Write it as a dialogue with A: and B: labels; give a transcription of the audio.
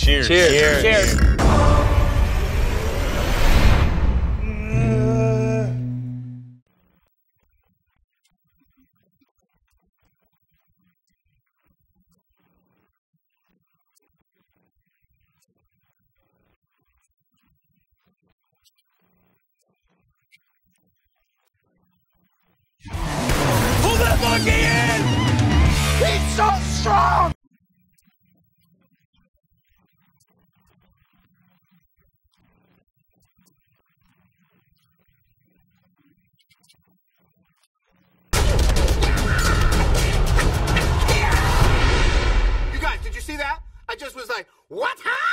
A: Cheers.
B: Cheers.
C: Cheers.
A: Pull that monkey in!
C: He's so strong! What? Huh?